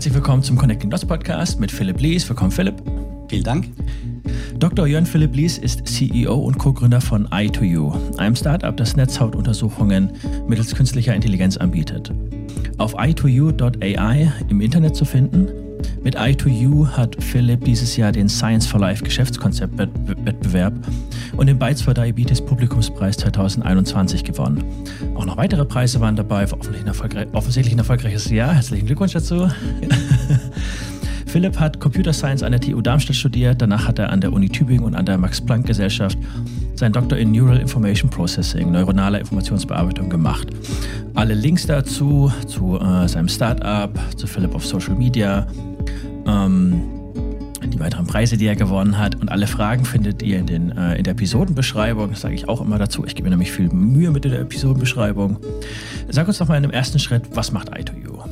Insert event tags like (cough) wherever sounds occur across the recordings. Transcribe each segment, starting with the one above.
Herzlich willkommen zum Connecting Dots Podcast mit Philipp Lies. Willkommen, Philipp. Vielen Dank. Dr. Jörn Philipp Lies ist CEO und Co-Gründer von i2U, einem Startup, das Netzhautuntersuchungen mittels künstlicher Intelligenz anbietet. Auf i2u.ai im Internet zu finden mit i2U hat Philipp dieses Jahr den Science for Life Geschäftskonzeptwettbewerb und den Bytes for Diabetes Publikumspreis 2021 gewonnen. Auch noch weitere Preise waren dabei, offensichtlich ein, erfolgreiches Jahr. Herzlichen Glückwunsch dazu. (laughs) Philipp hat Computer Science an der TU Darmstadt studiert, danach hat er an der Uni Tübingen und an der Max-Planck-Gesellschaft seinen Doktor in Neural Information Processing, neuronaler Informationsbearbeitung gemacht. Alle Links dazu, zu äh, seinem Startup, zu Philipp auf Social Media, ähm, die weiteren Preise, die er gewonnen hat und alle Fragen findet ihr in, den, äh, in der Episodenbeschreibung. Das sage ich auch immer dazu. Ich gebe mir nämlich viel Mühe mit der Episodenbeschreibung. Sag uns doch mal in dem ersten Schritt, was macht i2U?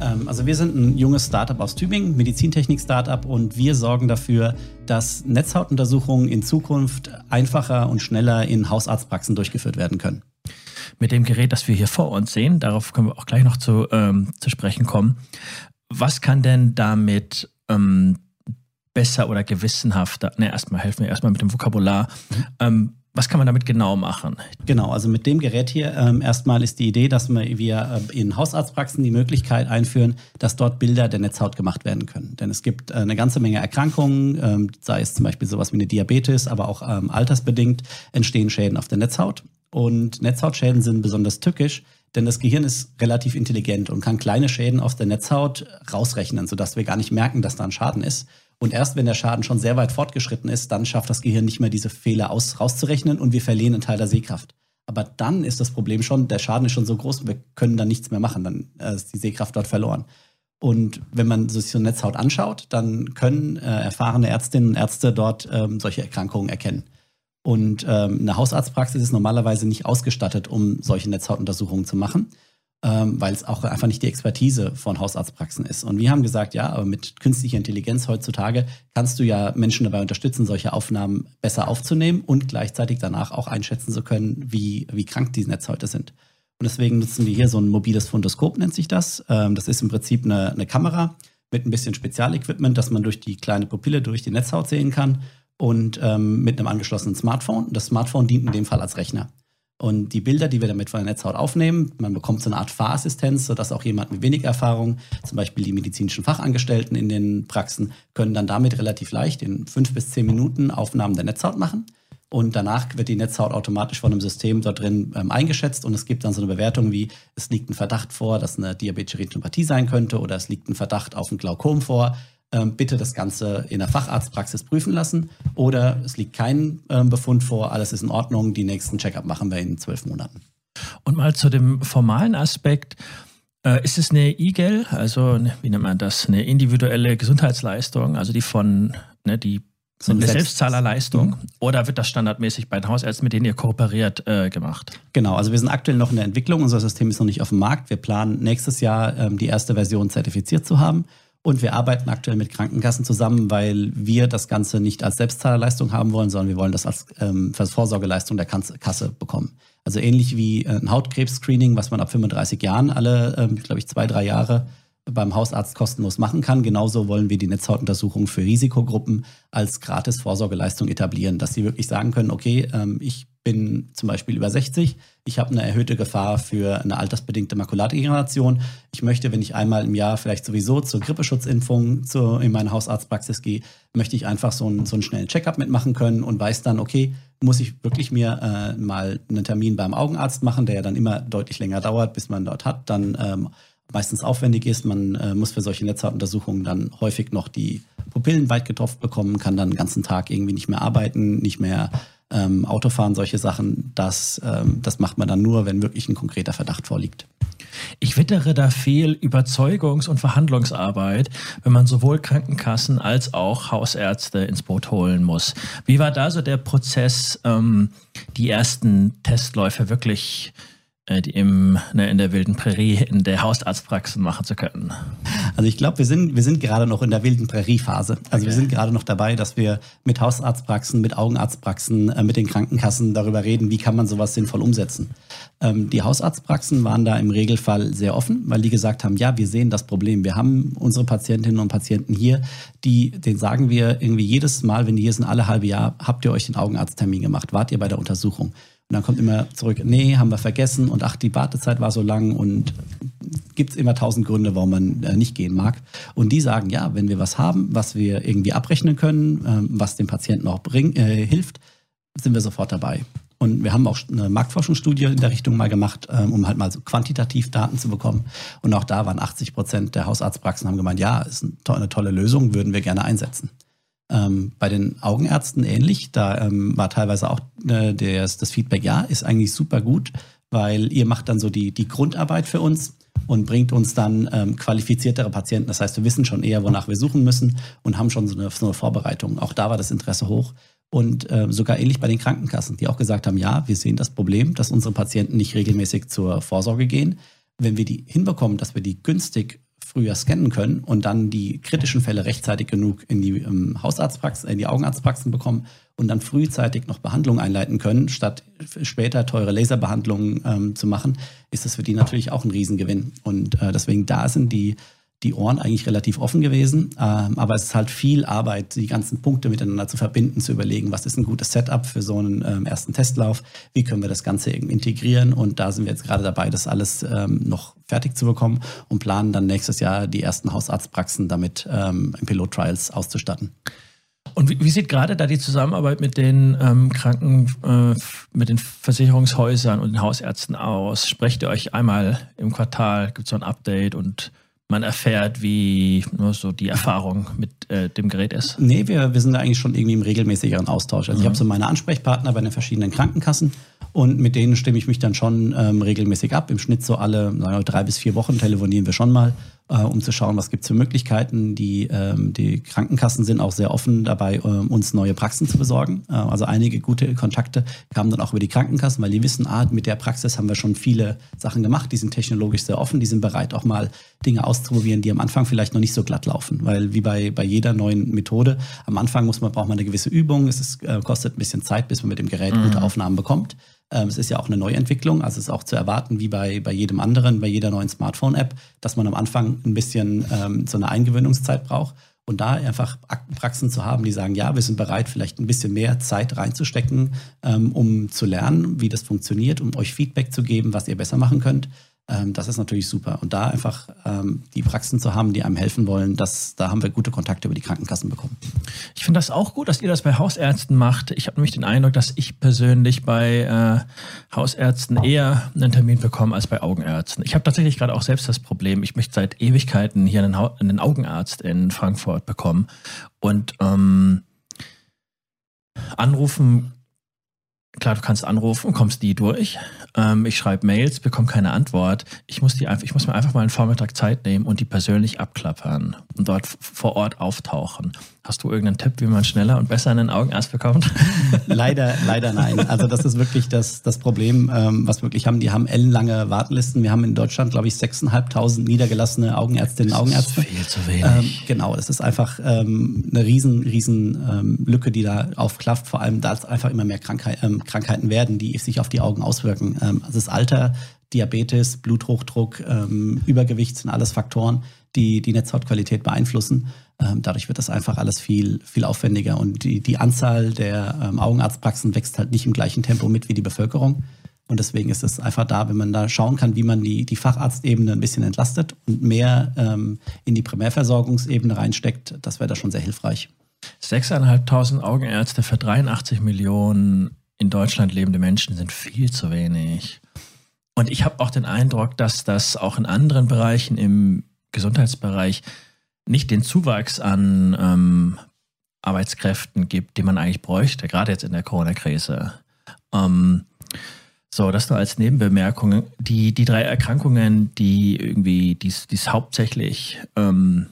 Ähm, also wir sind ein junges Startup aus Tübingen, Medizintechnik-Startup und wir sorgen dafür, dass Netzhautuntersuchungen in Zukunft einfacher und schneller in Hausarztpraxen durchgeführt werden können. Mit dem Gerät, das wir hier vor uns sehen, darauf können wir auch gleich noch zu, ähm, zu sprechen kommen. Was kann denn damit ähm, besser oder gewissenhafter, ne, erstmal helfen wir erstmal mit dem Vokabular. Mhm. Ähm, was kann man damit genau machen? Genau, also mit dem Gerät hier ähm, erstmal ist die Idee, dass wir äh, in Hausarztpraxen die Möglichkeit einführen, dass dort Bilder der Netzhaut gemacht werden können. Denn es gibt äh, eine ganze Menge Erkrankungen, ähm, sei es zum Beispiel sowas wie eine Diabetes, aber auch ähm, altersbedingt entstehen Schäden auf der Netzhaut. Und Netzhautschäden sind besonders tückisch, denn das Gehirn ist relativ intelligent und kann kleine Schäden auf der Netzhaut rausrechnen, sodass wir gar nicht merken, dass da ein Schaden ist. Und erst wenn der Schaden schon sehr weit fortgeschritten ist, dann schafft das Gehirn nicht mehr diese Fehler aus, rauszurechnen und wir verlieren einen Teil der Sehkraft. Aber dann ist das Problem schon, der Schaden ist schon so groß, wir können dann nichts mehr machen, dann äh, ist die Sehkraft dort verloren. Und wenn man sich so eine Netzhaut anschaut, dann können äh, erfahrene Ärztinnen und Ärzte dort ähm, solche Erkrankungen erkennen. Und ähm, eine Hausarztpraxis ist normalerweise nicht ausgestattet, um solche Netzhautuntersuchungen zu machen ähm, weil es auch einfach nicht die Expertise von Hausarztpraxen ist. Und wir haben gesagt, ja, aber mit künstlicher Intelligenz heutzutage kannst du ja Menschen dabei unterstützen, solche Aufnahmen besser aufzunehmen und gleichzeitig danach auch einschätzen zu können, wie, wie krank die Netzhäute sind. Und deswegen nutzen wir hier so ein mobiles Fundoskop, nennt sich das. Ähm, das ist im Prinzip eine, eine Kamera mit ein bisschen Spezialequipment, dass man durch die kleine Pupille durch die Netzhaut sehen kann und ähm, mit einem angeschlossenen Smartphone. Das Smartphone dient in dem Fall als Rechner. Und die Bilder, die wir damit von der Netzhaut aufnehmen, man bekommt so eine Art Fahrassistenz, sodass auch jemand mit wenig Erfahrung, zum Beispiel die medizinischen Fachangestellten in den Praxen, können dann damit relativ leicht in fünf bis zehn Minuten Aufnahmen der Netzhaut machen. Und danach wird die Netzhaut automatisch von einem System dort drin ähm, eingeschätzt und es gibt dann so eine Bewertung wie, es liegt ein Verdacht vor, dass eine diabetische Retinopathie sein könnte oder es liegt ein Verdacht auf ein Glaukom vor bitte das Ganze in der Facharztpraxis prüfen lassen. Oder es liegt kein ähm, Befund vor, alles ist in Ordnung, die nächsten Check-up machen wir in zwölf Monaten. Und mal zu dem formalen Aspekt. Äh, ist es eine IGEL, also wie nennt man das, eine individuelle Gesundheitsleistung, also die von, ne, die so eine Selbstzahlerleistung mhm. oder wird das standardmäßig bei den Hausärzten, mit denen ihr kooperiert, äh, gemacht? Genau, also wir sind aktuell noch in der Entwicklung, unser System ist noch nicht auf dem Markt. Wir planen nächstes Jahr ähm, die erste Version zertifiziert zu haben und wir arbeiten aktuell mit Krankenkassen zusammen, weil wir das Ganze nicht als Selbstzahlerleistung haben wollen, sondern wir wollen das als ähm, Vorsorgeleistung der Kasse bekommen. Also ähnlich wie äh, ein Hautkrebs-Screening, was man ab 35 Jahren alle, ähm, glaube ich, zwei, drei Jahre beim Hausarzt kostenlos machen kann. Genauso wollen wir die Netzhautuntersuchung für Risikogruppen als gratis Vorsorgeleistung etablieren, dass sie wirklich sagen können, okay, ähm, ich bin zum Beispiel über 60, ich habe eine erhöhte Gefahr für eine altersbedingte Makulardegeneration. Ich möchte, wenn ich einmal im Jahr vielleicht sowieso zur Grippeschutzimpfung zu, in meine Hausarztpraxis gehe, möchte ich einfach so einen, so einen schnellen Checkup mitmachen können und weiß dann, okay, muss ich wirklich mir äh, mal einen Termin beim Augenarzt machen, der ja dann immer deutlich länger dauert, bis man dort hat, dann ähm, meistens aufwendig ist. Man äh, muss für solche Netzhautuntersuchungen dann häufig noch die Pupillen weit getropft bekommen, kann dann den ganzen Tag irgendwie nicht mehr arbeiten, nicht mehr ähm, Autofahren, solche Sachen, das, ähm, das macht man dann nur, wenn wirklich ein konkreter Verdacht vorliegt. Ich wittere da viel Überzeugungs- und Verhandlungsarbeit, wenn man sowohl Krankenkassen als auch Hausärzte ins Boot holen muss. Wie war da so der Prozess, ähm, die ersten Testläufe wirklich äh, die im, ne, in der wilden Prärie, in der Hausarztpraxen machen zu können? Also ich glaube, wir sind, wir sind gerade noch in der wilden Prärie-Phase. Also okay. wir sind gerade noch dabei, dass wir mit Hausarztpraxen, mit Augenarztpraxen, äh, mit den Krankenkassen darüber reden, wie kann man sowas sinnvoll umsetzen. Ähm, die Hausarztpraxen waren da im Regelfall sehr offen, weil die gesagt haben, ja, wir sehen das Problem. Wir haben unsere Patientinnen und Patienten hier, die, denen sagen wir irgendwie jedes Mal, wenn die hier sind, alle halbe Jahr, habt ihr euch den Augenarzttermin gemacht? Wart ihr bei der Untersuchung? Und dann kommt immer zurück, nee, haben wir vergessen und ach, die Wartezeit war so lang und gibt es immer tausend Gründe, warum man äh, nicht gehen mag. Und die sagen, ja, wenn wir was haben, was wir irgendwie abrechnen können, äh, was dem Patienten auch bring, äh, hilft, sind wir sofort dabei. Und wir haben auch eine Marktforschungsstudie in der Richtung mal gemacht, ähm, um halt mal so quantitativ Daten zu bekommen. Und auch da waren 80 Prozent der Hausarztpraxen haben gemeint, ja, ist eine tolle Lösung, würden wir gerne einsetzen. Ähm, bei den Augenärzten ähnlich. Da ähm, war teilweise auch äh, das, das Feedback, ja, ist eigentlich super gut, weil ihr macht dann so die, die Grundarbeit für uns und bringt uns dann ähm, qualifiziertere Patienten. Das heißt, wir wissen schon eher, wonach wir suchen müssen und haben schon so eine, so eine Vorbereitung. Auch da war das Interesse hoch. Und äh, sogar ähnlich bei den Krankenkassen, die auch gesagt haben, ja, wir sehen das Problem, dass unsere Patienten nicht regelmäßig zur Vorsorge gehen. Wenn wir die hinbekommen, dass wir die günstig früher scannen können und dann die kritischen Fälle rechtzeitig genug in die ähm, Hausarztpraxen, in die Augenarztpraxen bekommen und dann frühzeitig noch Behandlungen einleiten können, statt später teure Laserbehandlungen ähm, zu machen, ist das für die natürlich auch ein Riesengewinn. Und äh, deswegen da sind die die Ohren eigentlich relativ offen gewesen. Ähm, aber es ist halt viel Arbeit, die ganzen Punkte miteinander zu verbinden, zu überlegen, was ist ein gutes Setup für so einen ähm, ersten Testlauf, wie können wir das Ganze integrieren. Und da sind wir jetzt gerade dabei, das alles ähm, noch fertig zu bekommen und planen dann nächstes Jahr die ersten Hausarztpraxen damit ähm, in Pilot-Trials auszustatten. Und wie, wie, sieht gerade da die Zusammenarbeit mit den ähm, Kranken, äh, mit den Versicherungshäusern und den Hausärzten aus? Sprecht ihr euch einmal im Quartal, gibt es so ein Update und man erfährt, wie nur so die Erfahrung mit äh, dem Gerät ist? Nee, wir, wir sind da eigentlich schon irgendwie im regelmäßigeren Austausch. Also mhm. ich habe so meine Ansprechpartner bei den verschiedenen Krankenkassen und mit denen stimme ich mich dann schon ähm, regelmäßig ab. Im Schnitt so alle drei bis vier Wochen telefonieren wir schon mal äh, um zu schauen, was gibt es für Möglichkeiten. Die, ähm, die Krankenkassen sind auch sehr offen dabei, äh, uns neue Praxen zu besorgen. Äh, also einige gute Kontakte kamen dann auch über die Krankenkassen, weil die wissen, ah, mit der Praxis haben wir schon viele Sachen gemacht. Die sind technologisch sehr offen, die sind bereit, auch mal Dinge auszuprobieren, die am Anfang vielleicht noch nicht so glatt laufen. Weil wie bei, bei jeder neuen Methode, am Anfang muss man, braucht man eine gewisse Übung. Es ist, äh, kostet ein bisschen Zeit, bis man mit dem Gerät mhm. gute Aufnahmen bekommt. Ähm, es ist ja auch eine Neuentwicklung, also es ist auch zu erwarten, wie bei, bei jedem anderen, bei jeder neuen Smartphone-App, dass man am Anfang ein bisschen ähm, so eine Eingewöhnungszeit braucht. Und da einfach Praxen zu haben, die sagen, ja, wir sind bereit, vielleicht ein bisschen mehr Zeit reinzustecken, ähm, um zu lernen, wie das funktioniert, um euch Feedback zu geben, was ihr besser machen könnt. Ähm, das ist natürlich super. Und da einfach ähm, die Praxen zu haben, die einem helfen wollen, das, da haben wir gute Kontakte über die Krankenkassen bekommen. Ich finde das auch gut, dass ihr das bei Hausärzten macht. Ich habe nämlich den Eindruck, dass ich persönlich bei äh, Hausärzten eher einen Termin bekomme als bei Augenärzten. Ich habe tatsächlich gerade auch selbst das Problem, ich möchte seit Ewigkeiten hier einen, einen Augenarzt in Frankfurt bekommen. Und ähm, anrufen Klar, du kannst anrufen und kommst nie durch. Ähm, ich schreibe Mails, bekomme keine Antwort. Ich muss, die einfach, ich muss mir einfach mal einen Vormittag Zeit nehmen und die persönlich abklappern und dort vor Ort auftauchen. Hast du irgendeinen Tipp, wie man schneller und besser einen Augenarzt bekommt? (laughs) leider, leider nein. Also das ist wirklich das, das Problem, ähm, was wir wirklich haben. Die haben ellenlange Wartenlisten. Wir haben in Deutschland, glaube ich, 6.500 niedergelassene Augenärztinnen und Augenärzte. Das ist viel zu wenig. Ähm, genau, das ist einfach ähm, eine riesen, riesen ähm, Lücke, die da aufklafft. Vor allem, da es einfach immer mehr Krankheit, ähm, Krankheiten werden, die sich auf die Augen auswirken. Ähm, also das Alter, Diabetes, Bluthochdruck, Übergewicht sind alles Faktoren, die die Netzhautqualität beeinflussen. Ähm, dadurch wird das einfach alles viel, viel aufwendiger und die, die Anzahl der ähm, Augenarztpraxen wächst halt nicht im gleichen Tempo mit wie die Bevölkerung. Und deswegen ist es einfach da, wenn man da schauen kann, wie man die, die Facharztebene ein bisschen entlastet und mehr ähm, in die Primärversorgungsebene reinsteckt, das wäre da schon sehr hilfreich. 6.500 Augenärzte für 83 Millionen in Deutschland lebende Menschen sind viel zu wenig. Und ich habe auch den Eindruck, dass das auch in anderen Bereichen im Gesundheitsbereich nicht den Zuwachs an ähm, Arbeitskräften gibt, den man eigentlich bräuchte, gerade jetzt in der Corona-Krise. Ähm, so, das nur als Nebenbemerkung. Die, die drei Erkrankungen, die irgendwie, die es hauptsächlich, ähm,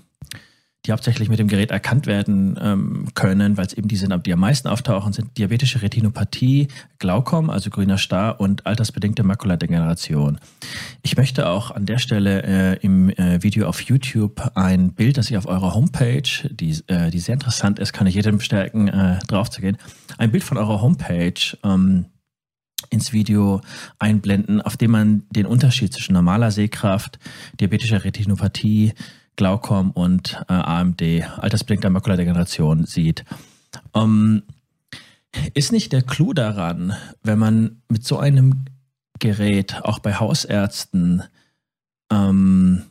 die hauptsächlich mit dem Gerät erkannt werden ähm, können, weil es eben die sind, die am meisten auftauchen, sind diabetische Retinopathie, Glaukom, also grüner Star und altersbedingte Makuladegeneration. Ich möchte auch an der Stelle äh, im äh, Video auf YouTube ein Bild, das ich auf eurer Homepage, die, äh, die sehr interessant ist, kann ich jedem bestärken, äh, drauf zu gehen, ein Bild von eurer Homepage ähm, ins Video einblenden, auf dem man den Unterschied zwischen normaler Sehkraft, diabetischer Retinopathie, Glaukom und äh, AMD, altersbedingter Makuladegeneration, sieht. Ähm, ist nicht der Clou daran, wenn man mit so einem Gerät auch bei Hausärzten ähm,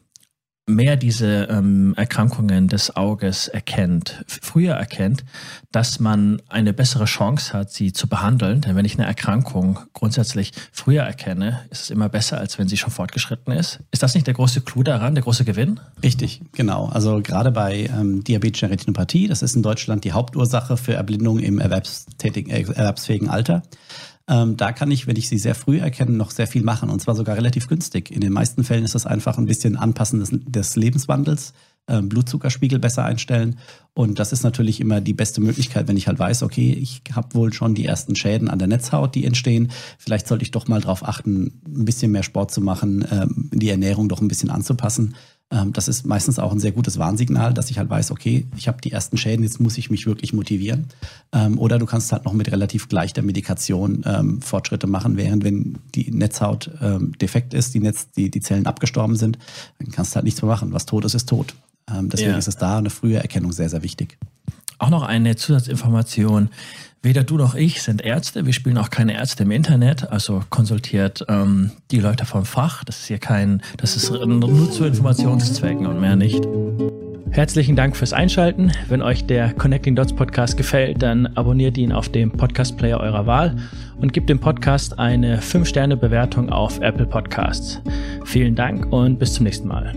mehr diese ähm, Erkrankungen des Auges erkennt, früher erkennt, dass man eine bessere Chance hat, sie zu behandeln. Denn wenn ich eine Erkrankung grundsätzlich früher erkenne, ist es immer besser, als wenn sie schon fortgeschritten ist. Ist das nicht der große Clou daran, der große Gewinn? Richtig, genau. Also gerade bei ähm, diabetischer Retinopathie, das ist in Deutschland die Hauptursache für Erblindung im erwerbstätigen, äh, erwerbsfähigen Alter. Ähm, da kann ich, wenn ich sie sehr früh erkenne, noch sehr viel machen und zwar sogar relativ günstig. In den meisten Fällen ist das einfach ein bisschen Anpassen des, des Lebenswandels, ähm, Blutzuckerspiegel besser einstellen und das ist natürlich immer die beste Möglichkeit, wenn ich halt weiß, okay, ich habe wohl schon die ersten Schäden an der Netzhaut, die entstehen. Vielleicht sollte ich doch mal darauf achten, ein bisschen mehr Sport zu machen, ähm, die Ernährung doch ein bisschen anzupassen. Ähm, das ist meistens auch ein sehr gutes Warnsignal, dass ich halt weiß, okay, ich habe die ersten Schäden, jetzt muss ich mich wirklich motivieren. Ähm, oder du kannst halt noch mit relativ leichter Medikation ähm, Fortschritte machen, während wenn die Netzhaut defekt ist, die, Netz, die, die Zellen abgestorben sind, dann kannst du halt nichts mehr machen. Was tot ist, ist tot. deswegen ja. ist es da eine frühe Erkennung sehr, sehr wichtig. Auch noch eine Zusatzinformation. Weder du noch ich sind Ärzte. Wir spielen auch keine Ärzte im Internet. Also konsultiert ähm, die Leute vom Fach. Das ist hier kein, das ist nur zu Informationszwecken und mehr nicht. Herzlichen Dank fürs Einschalten. Wenn euch der Connecting Dots Podcast gefällt, dann abonniert ihn auf dem Podcast Player eurer Wahl und gebt dem Podcast eine 5-Sterne-Bewertung auf Apple Podcasts. Vielen Dank und bis zum nächsten Mal.